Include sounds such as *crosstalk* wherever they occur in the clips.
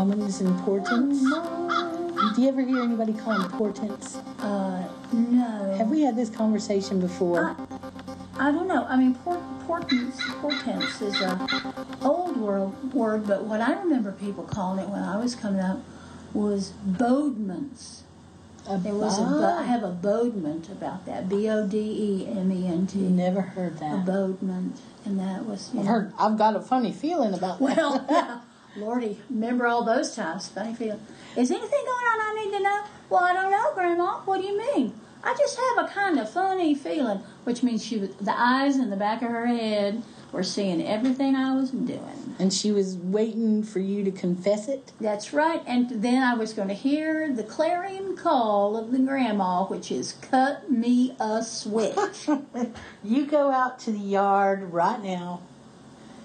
Omens and portents. Do you ever hear anybody call them portents? Uh, no. Have we had this conversation before? I don't know. I mean, port, portents, portents is a old world word, but what I remember people calling it when I was coming up was bodements. There was a, bo- I have a bodement about that. B O D E M E N T. Never heard A that. bodement, and that was. I've know, heard. I've got a funny feeling about that. Well. *laughs* Lordy, remember all those times. Funny feeling. Is anything going on I need to know? Well, I don't know, Grandma. What do you mean? I just have a kind of funny feeling, which means she was, the eyes in the back of her head were seeing everything I was doing. and she was waiting for you to confess it. That's right. And then I was going to hear the clarion call of the grandma, which is cut me a switch. *laughs* You go out to the yard right now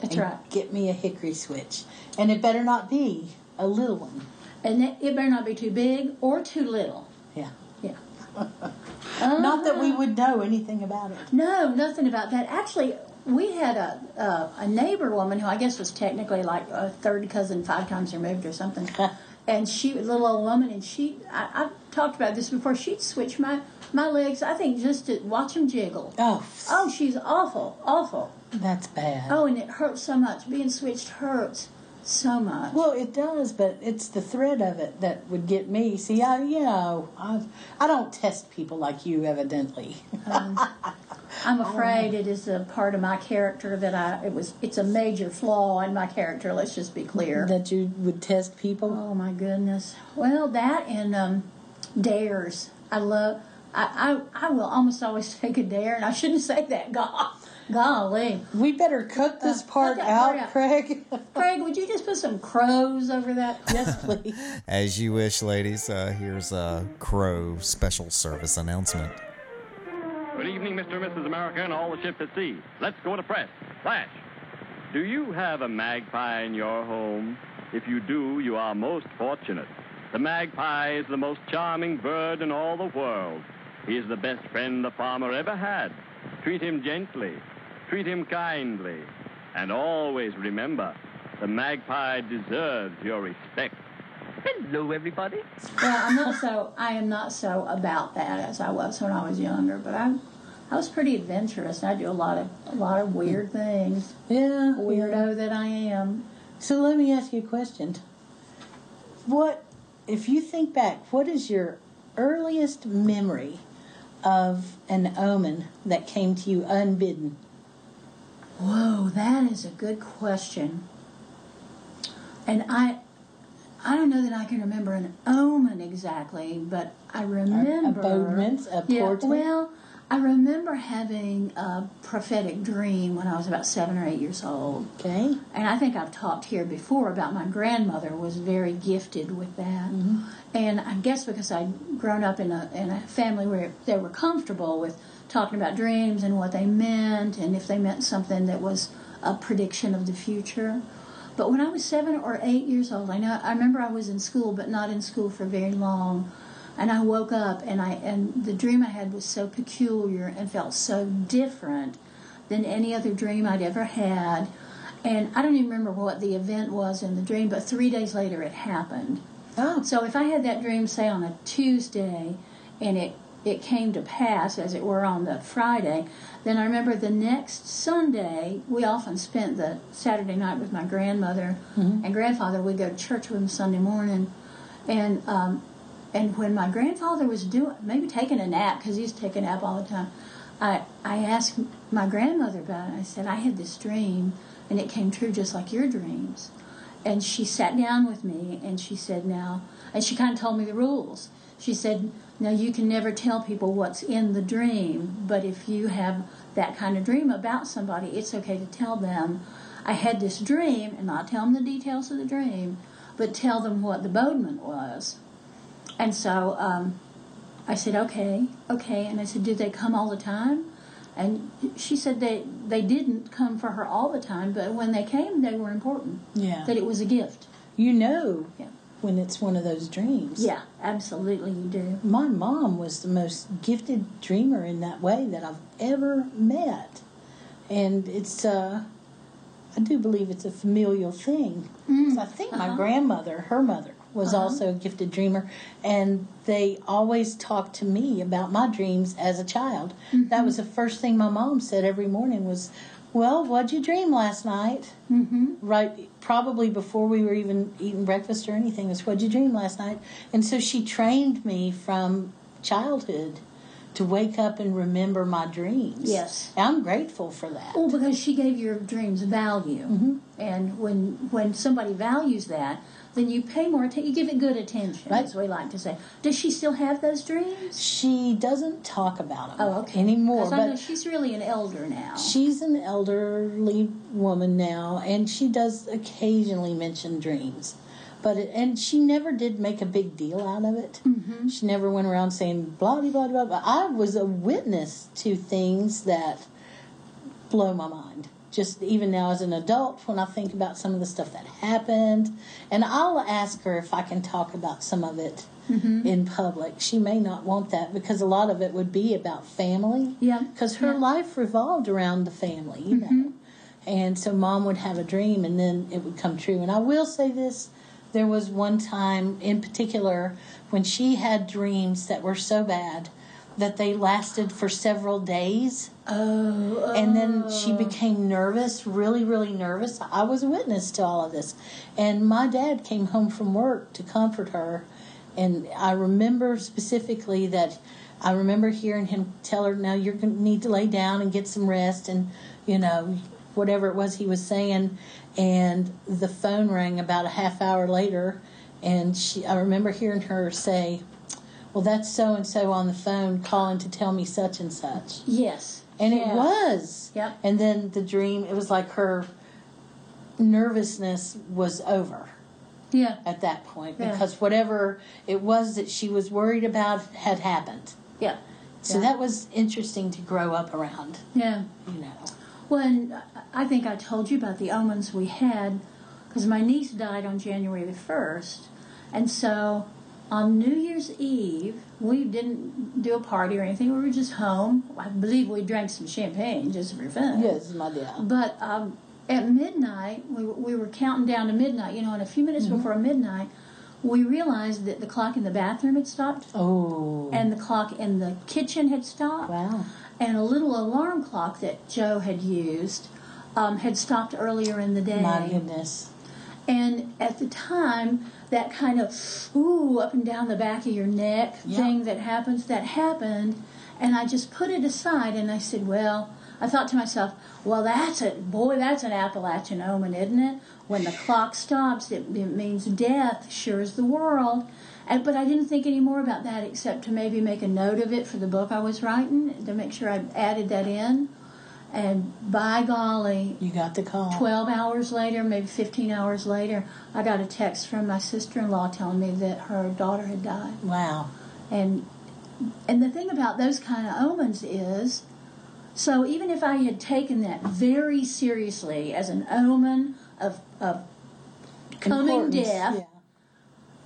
That's and right. get me a hickory switch, and it better not be a little one. And it it better not be too big or too little. Yeah. Yeah. *laughs* Not that we Uh-huh. would know anything about it. No, nothing about that. Actually, we had a uh, a neighbor woman who I guess was technically like a third cousin, five times removed or something. *laughs* and she, was a little old woman, and she, I, I've talked about this before. She'd switch my my legs. I think just to watch them jiggle. Oh, Oh, she's awful, awful. That's bad. Oh, and it hurts so much. Being switched hurts so much. Well, it does, but it's the threat of it that would get me. See, I, you know, I, I don't test people like you, evidently. I'm afraid it is a part of my character that I it was. It's a major flaw in my character. Let's just be clear. that you would test people. Oh my goodness. Well, that and um, dares. I love. I, I I will almost always *laughs* take a dare, and I shouldn't say that. God, golly, We better cut this Uh, part cut out, part out. Craig. *laughs* Craig, would you just put some crows over that? *laughs* yes, please. As you wish, ladies. Uh, here's a Crow special service announcement. Good evening, Mr. and Mrs. America and all the ships at sea. Let's go to press. Flash. Do you have a magpie in your home? If you do, you are most fortunate. The magpie is the most charming bird in all the world. He is the best friend the farmer ever had. Treat him gently. Treat him kindly. And always remember, the magpie deserves your respect. Hello, everybody. well, I'm not so. I am not so about that as I was when I was younger. But I, I was pretty adventurous. I do a lot of a lot of weird things. Yeah, Weirdo that I am. So let me ask you a question. What, if you think back, what is your earliest memory of an omen that came to you unbidden? Whoa, that is a good question. And I I don't know that I can remember an omen exactly, but I remember bodements, a yeah, portent? Well, I remember having a prophetic dream when I was about seven or eight years old. Okay. And I think I've talked here before about my grandmother was very gifted with that. Mm-hmm. And I guess because I'd grown up in a, in a family where they were comfortable with talking about dreams and what they meant and if they meant something that was a prediction of the future. But when I was seven or eight years old, I know I remember I was in school, but not in school for very long. And I woke up and I and the dream I had was so peculiar and felt so different than any other dream I'd ever had. And I don't even remember what the event was in the dream, but three days later it happened. Oh, So if I had that dream, say on a Tuesday, and it it came to pass, as it were, on the Friday, then I remember the next Sunday. We often spent the Saturday night with my grandmother and grandfather. We'd go to church with them Sunday morning, and um, and when my grandfather was doing maybe taking a nap because he used to take a nap all the time, I I asked my grandmother about it. I said I had this dream, and it came true just like your dreams and she sat down with me and she said now and she kind of told me the rules she said Now, you can never tell people what's in the dream, but if you have that kind of dream about somebody, it's okay to tell them, I had this dream, and not tell them the details of the dream, but tell them what the bodement was. And so um, I said, okay, okay. And I said, did they come all the time? And she said they, they didn't come for her all the time, but when they came, they were important. Yeah. That it was a gift. You know Yeah. when it's one of those dreams. Yeah, absolutely, you do. My mom was the most gifted dreamer in that way that I've ever met. And it's, uh, I do believe it's a familial thing. 'Cause I think my uh-huh. grandmother, her mother, was Uh-huh. also a gifted dreamer. And they always talked to me about my dreams as a child. Mm-hmm. That was the first thing my mom said every morning was, well, what'd you dream last night? Mm-hmm. right probably before we were even eating breakfast or anything was what'd you dream last night and so she trained me from childhood to wake up and remember my dreams Yes. i'm grateful for that Well, because she gave your dreams value, Mm-hmm. and when when somebody values that, then you pay more attention. You give it good attention, Right. as we like to say. Does she still have those dreams? she doesn't talk about them Oh, okay. anymore 'Cause I know but she's really an elder now. she's an elderly woman now and she does occasionally mention dreams but it, and she never did make a big deal out of it mm-hmm. She never went around saying blah blah blah blah. blah. I was a witness to things that blow my mind. Just even now as an adult, when I think about some of the stuff that happened, and I'll ask her if I can talk about some of it Mm-hmm. in public. She may not want that because a lot of it would be about family. Yeah, Because her yeah. Mm-hmm. life revolved around the family, you know. And so mom would have a dream and then it would come true. And I will say this there was one time in particular when she had dreams that were so bad that they lasted for several days. Oh, And then oh. she became nervous, really, really nervous. I was a witness to all of this. And my dad came home from work to comfort her. And I remember specifically that I remember hearing him tell her, Now you're going to need to lay down and get some rest, and, you know, whatever it was he was saying. And the phone rang about a half hour later. And she, I remember hearing her say, Well, that's so and so on the phone calling to tell me such and such. yes, And Yeah. it was. Yep. And then the dream, it was like her nervousness was over Yeah, at that point Yeah. because whatever it was that she was worried about had happened. yeah, So Yeah. that was interesting to grow up around, yeah. you know. Well, and I think I told you about the omens we had because my niece died on January the 1st. And so on New Year's Eve, we didn't do a party or anything. We were just home. I believe we drank some champagne just for fun. Yes, my dear. But um, at midnight, we, were- we were counting down to midnight, you know, and a few minutes before midnight, we realized that the clock in the bathroom had stopped Oh. and the clock in the kitchen had stopped wow. and a little alarm clock that Joe had used um, had stopped earlier in the day. My goodness. And at the time, that kind of ooh up and down the back of your neck Yeah. thing that happens, that happened. And I just put it aside and I said, well, I thought to myself, well, that's a boy, that's an Appalachian omen, isn't it? When the clock stops, it, it means death, sure as the world. And, but I didn't think any more about that except to maybe make a note of it for the book I was writing to make sure I added that in. And by golly, You got the call. 12 hours later, maybe 15 hours later, I got a text from my sister-in-law telling me that her daughter had died. Wow. And and the thing about those kind of omens is so even if I had taken that very seriously as an omen of of coming Importance, death,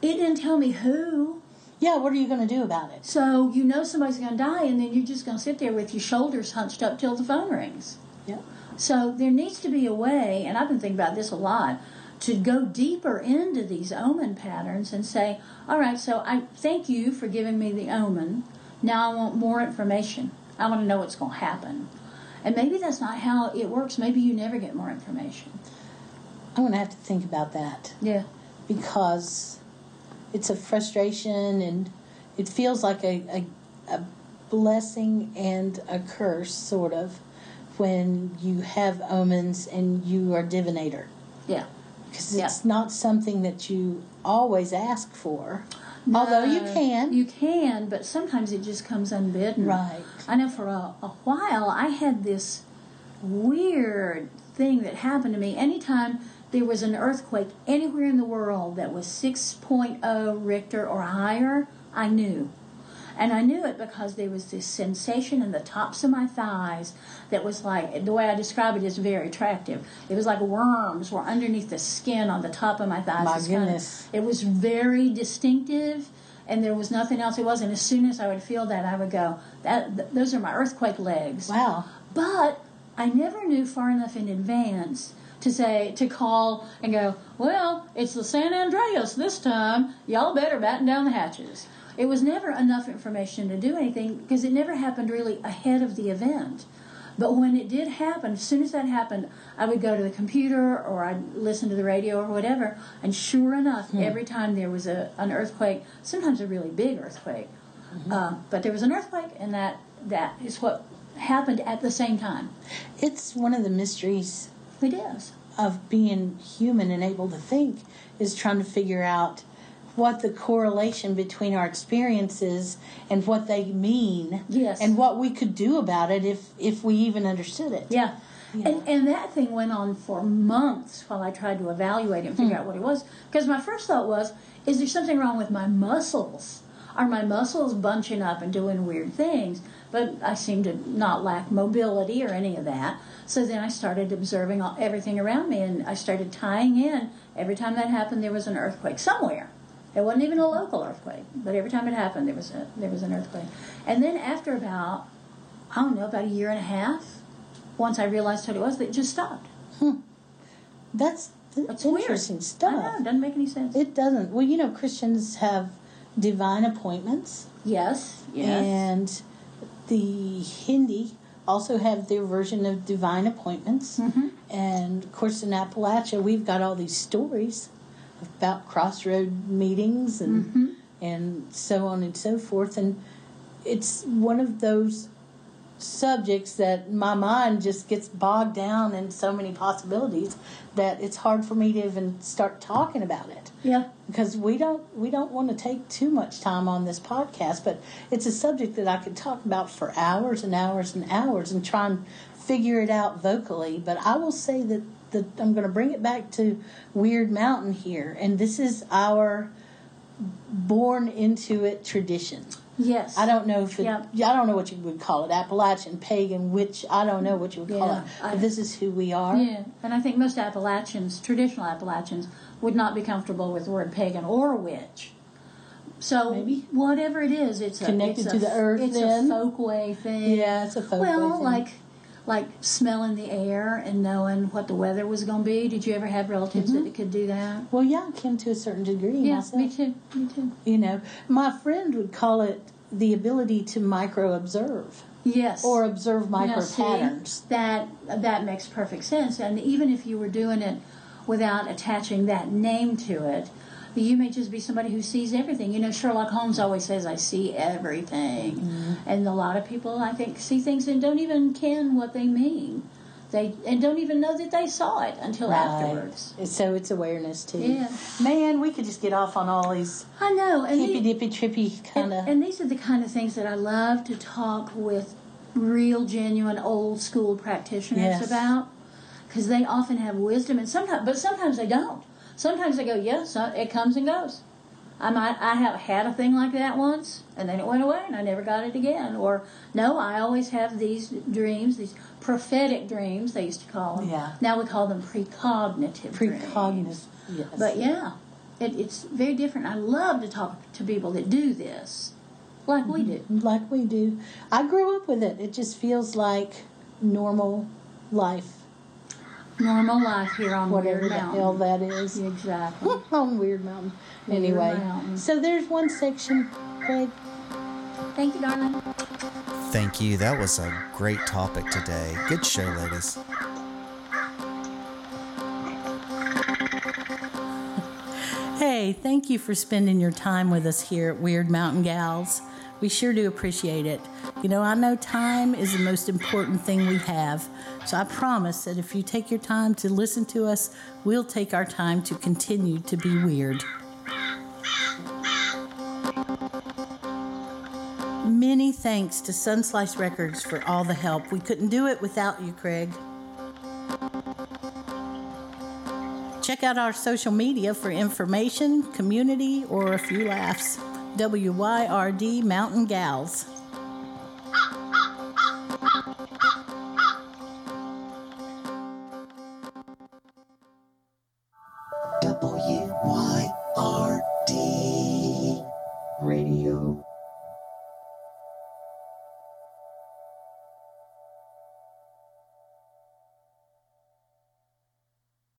Yeah. it didn't tell me who. Yeah, what are you going to do about it? So you know somebody's going to die and then you're just going to sit there with your shoulders hunched up till the phone rings. Yeah. So there needs to be a way, and I've been thinking about this a lot, to go deeper into these omen patterns and say, all right, so I thank you for giving me the omen. Now I want more information. I want to know what's going to happen. And maybe that's not how it works. Maybe you never get more information. I'm going to have to think about that. Yeah. because it's a frustration and it feels like a, a, a blessing and a curse, sort of, when you have omens and you are divinator. Yeah. Because it's not something that you always ask for. Although you can. You can, but sometimes it just comes unbidden. Right. I know for a, a while I had this weird thing that happened to me. Anytime there was an earthquake anywhere in the world that was 6.0 Richter or higher, I knew. And I knew it because there was this sensation in the tops of my thighs that was like, the way I describe it is very attractive. It was like worms were underneath the skin on the top of my thighs. My It's goodness. it was very distinctive, and there was nothing else it was. And as soon as I would feel that, I would go, that th- those are my earthquake legs. Wow. But I never knew far enough in advance to say to call and go, well, it's the San Andreas this time. Y'all better batten down the hatches. It was never enough information to do anything because it never happened really ahead of the event. But when it did happen, as soon as that happened, I would go to the computer or I'd listen to the radio or whatever. And sure enough, every time there was a, an earthquake, sometimes a really big earthquake, uh, but there was an earthquake, and that that is what happened at the same time. It's one of the mysteries It is. of being human and able to think is trying to figure out what the correlation between our experiences and what they mean Yes. and what we could do about it if if we even understood it Yeah. Yeah. And, and that thing went on for months while I tried to evaluate it and figure hmm. out what it was. Because my first thought was, is there something wrong with my muscles? Are my muscles bunching up and doing weird things? But I seemed to not lack mobility or any of that. So then I started observing all, everything around me and I started tying in every time that happened, there was an earthquake somewhere. It wasn't even a local earthquake, but every time it happened, there was a, there was an earthquake. And then after about, I don't know, about a year and a half, once I realized what it was, it just stopped. Hmm. that's, that's That's interesting weird. stuff I know, it doesn't make any sense. it doesn't well you know christians have divine appointments yes, yes. and the hindi also have their version of divine appointments Mhm. and of course in appalachia we've got all these stories about crossroad meetings and Mhm. and so on and so forth and it's one of those subjects that my mind just gets bogged down in so many possibilities that it's hard for me to even start talking about it yeah, because we don't we don't want to take too much time on this podcast but it's a subject that I could talk about for hours and hours and hours and try and figure it out vocally but I will say that that I'm going to bring it back to Weird Mountain here and this is our born into it tradition yes. I don't know if it, Yeah. I don't know what you would call it Appalachian pagan witch, I don't know what you would call Yeah, it I- this is who we are Yeah, and I think most Appalachians, traditional Appalachians, would not be comfortable with the word pagan or witch. So Maybe. whatever it is, it's a, Connected it's to a, the earth It's then? a folkway thing. Yeah, it's a folkway Well, thing. like like smelling the air and knowing what the weather was going to be. Did you ever have relatives that mm-hmm. could do that? well yeah I can to a certain degree Yeah, myself me too. Me too. You know, my friend would call it the ability to micro observe Yes. or observe micro Now, see, patterns. That that makes perfect sense. And even if you were doing it without attaching that name to it, you may just be somebody who sees everything. You know, Sherlock Holmes always says, "I see everything," Mm-hmm. and a lot of people, I think, see things and don't even ken what they mean. They and don't even know that they saw it until afterwards. So it's awareness too. Yeah. Man, we could just get off on all these I know. And hippy dippy trippy kind And, of. and these are the kind of things that I love to talk with real, genuine, old school practitioners Yes. about because they often have wisdom, and sometimes, but sometimes they don't. Sometimes they go, "Yes, uh, it comes and goes." I might, I have had a thing like that once, and then it went away, and I never got it again. Or no, I always have these dreams, these prophetic dreams. They used to call them. Yeah. Now we call them precognitive. dreams. Precognitive. Yes. But yeah, it, it's very different. I love to talk to people that do this, like we do. like we do. I grew up with it. It just feels like normal life, Normal life here on whatever Weird the Mountain. hell that is. Exactly. *laughs* on Weird Mountain. Weird Anyway, Mountain. so there's one section, Craig. Thank you, darling. Thank you. That was a great topic today. Good show, ladies. *laughs* Hey, thank you for spending your time with us here at Weird Mountain Gals. We sure do appreciate it. You know, I know time is the most important thing we have, so I promise that if you take your time to listen to us, we'll take our time to continue to be weird. Many thanks to Sunslice Records for all the help. We couldn't do it without you, Craig. Check out our social media for information, community, or a few laughs. WYRD Mountain Gals.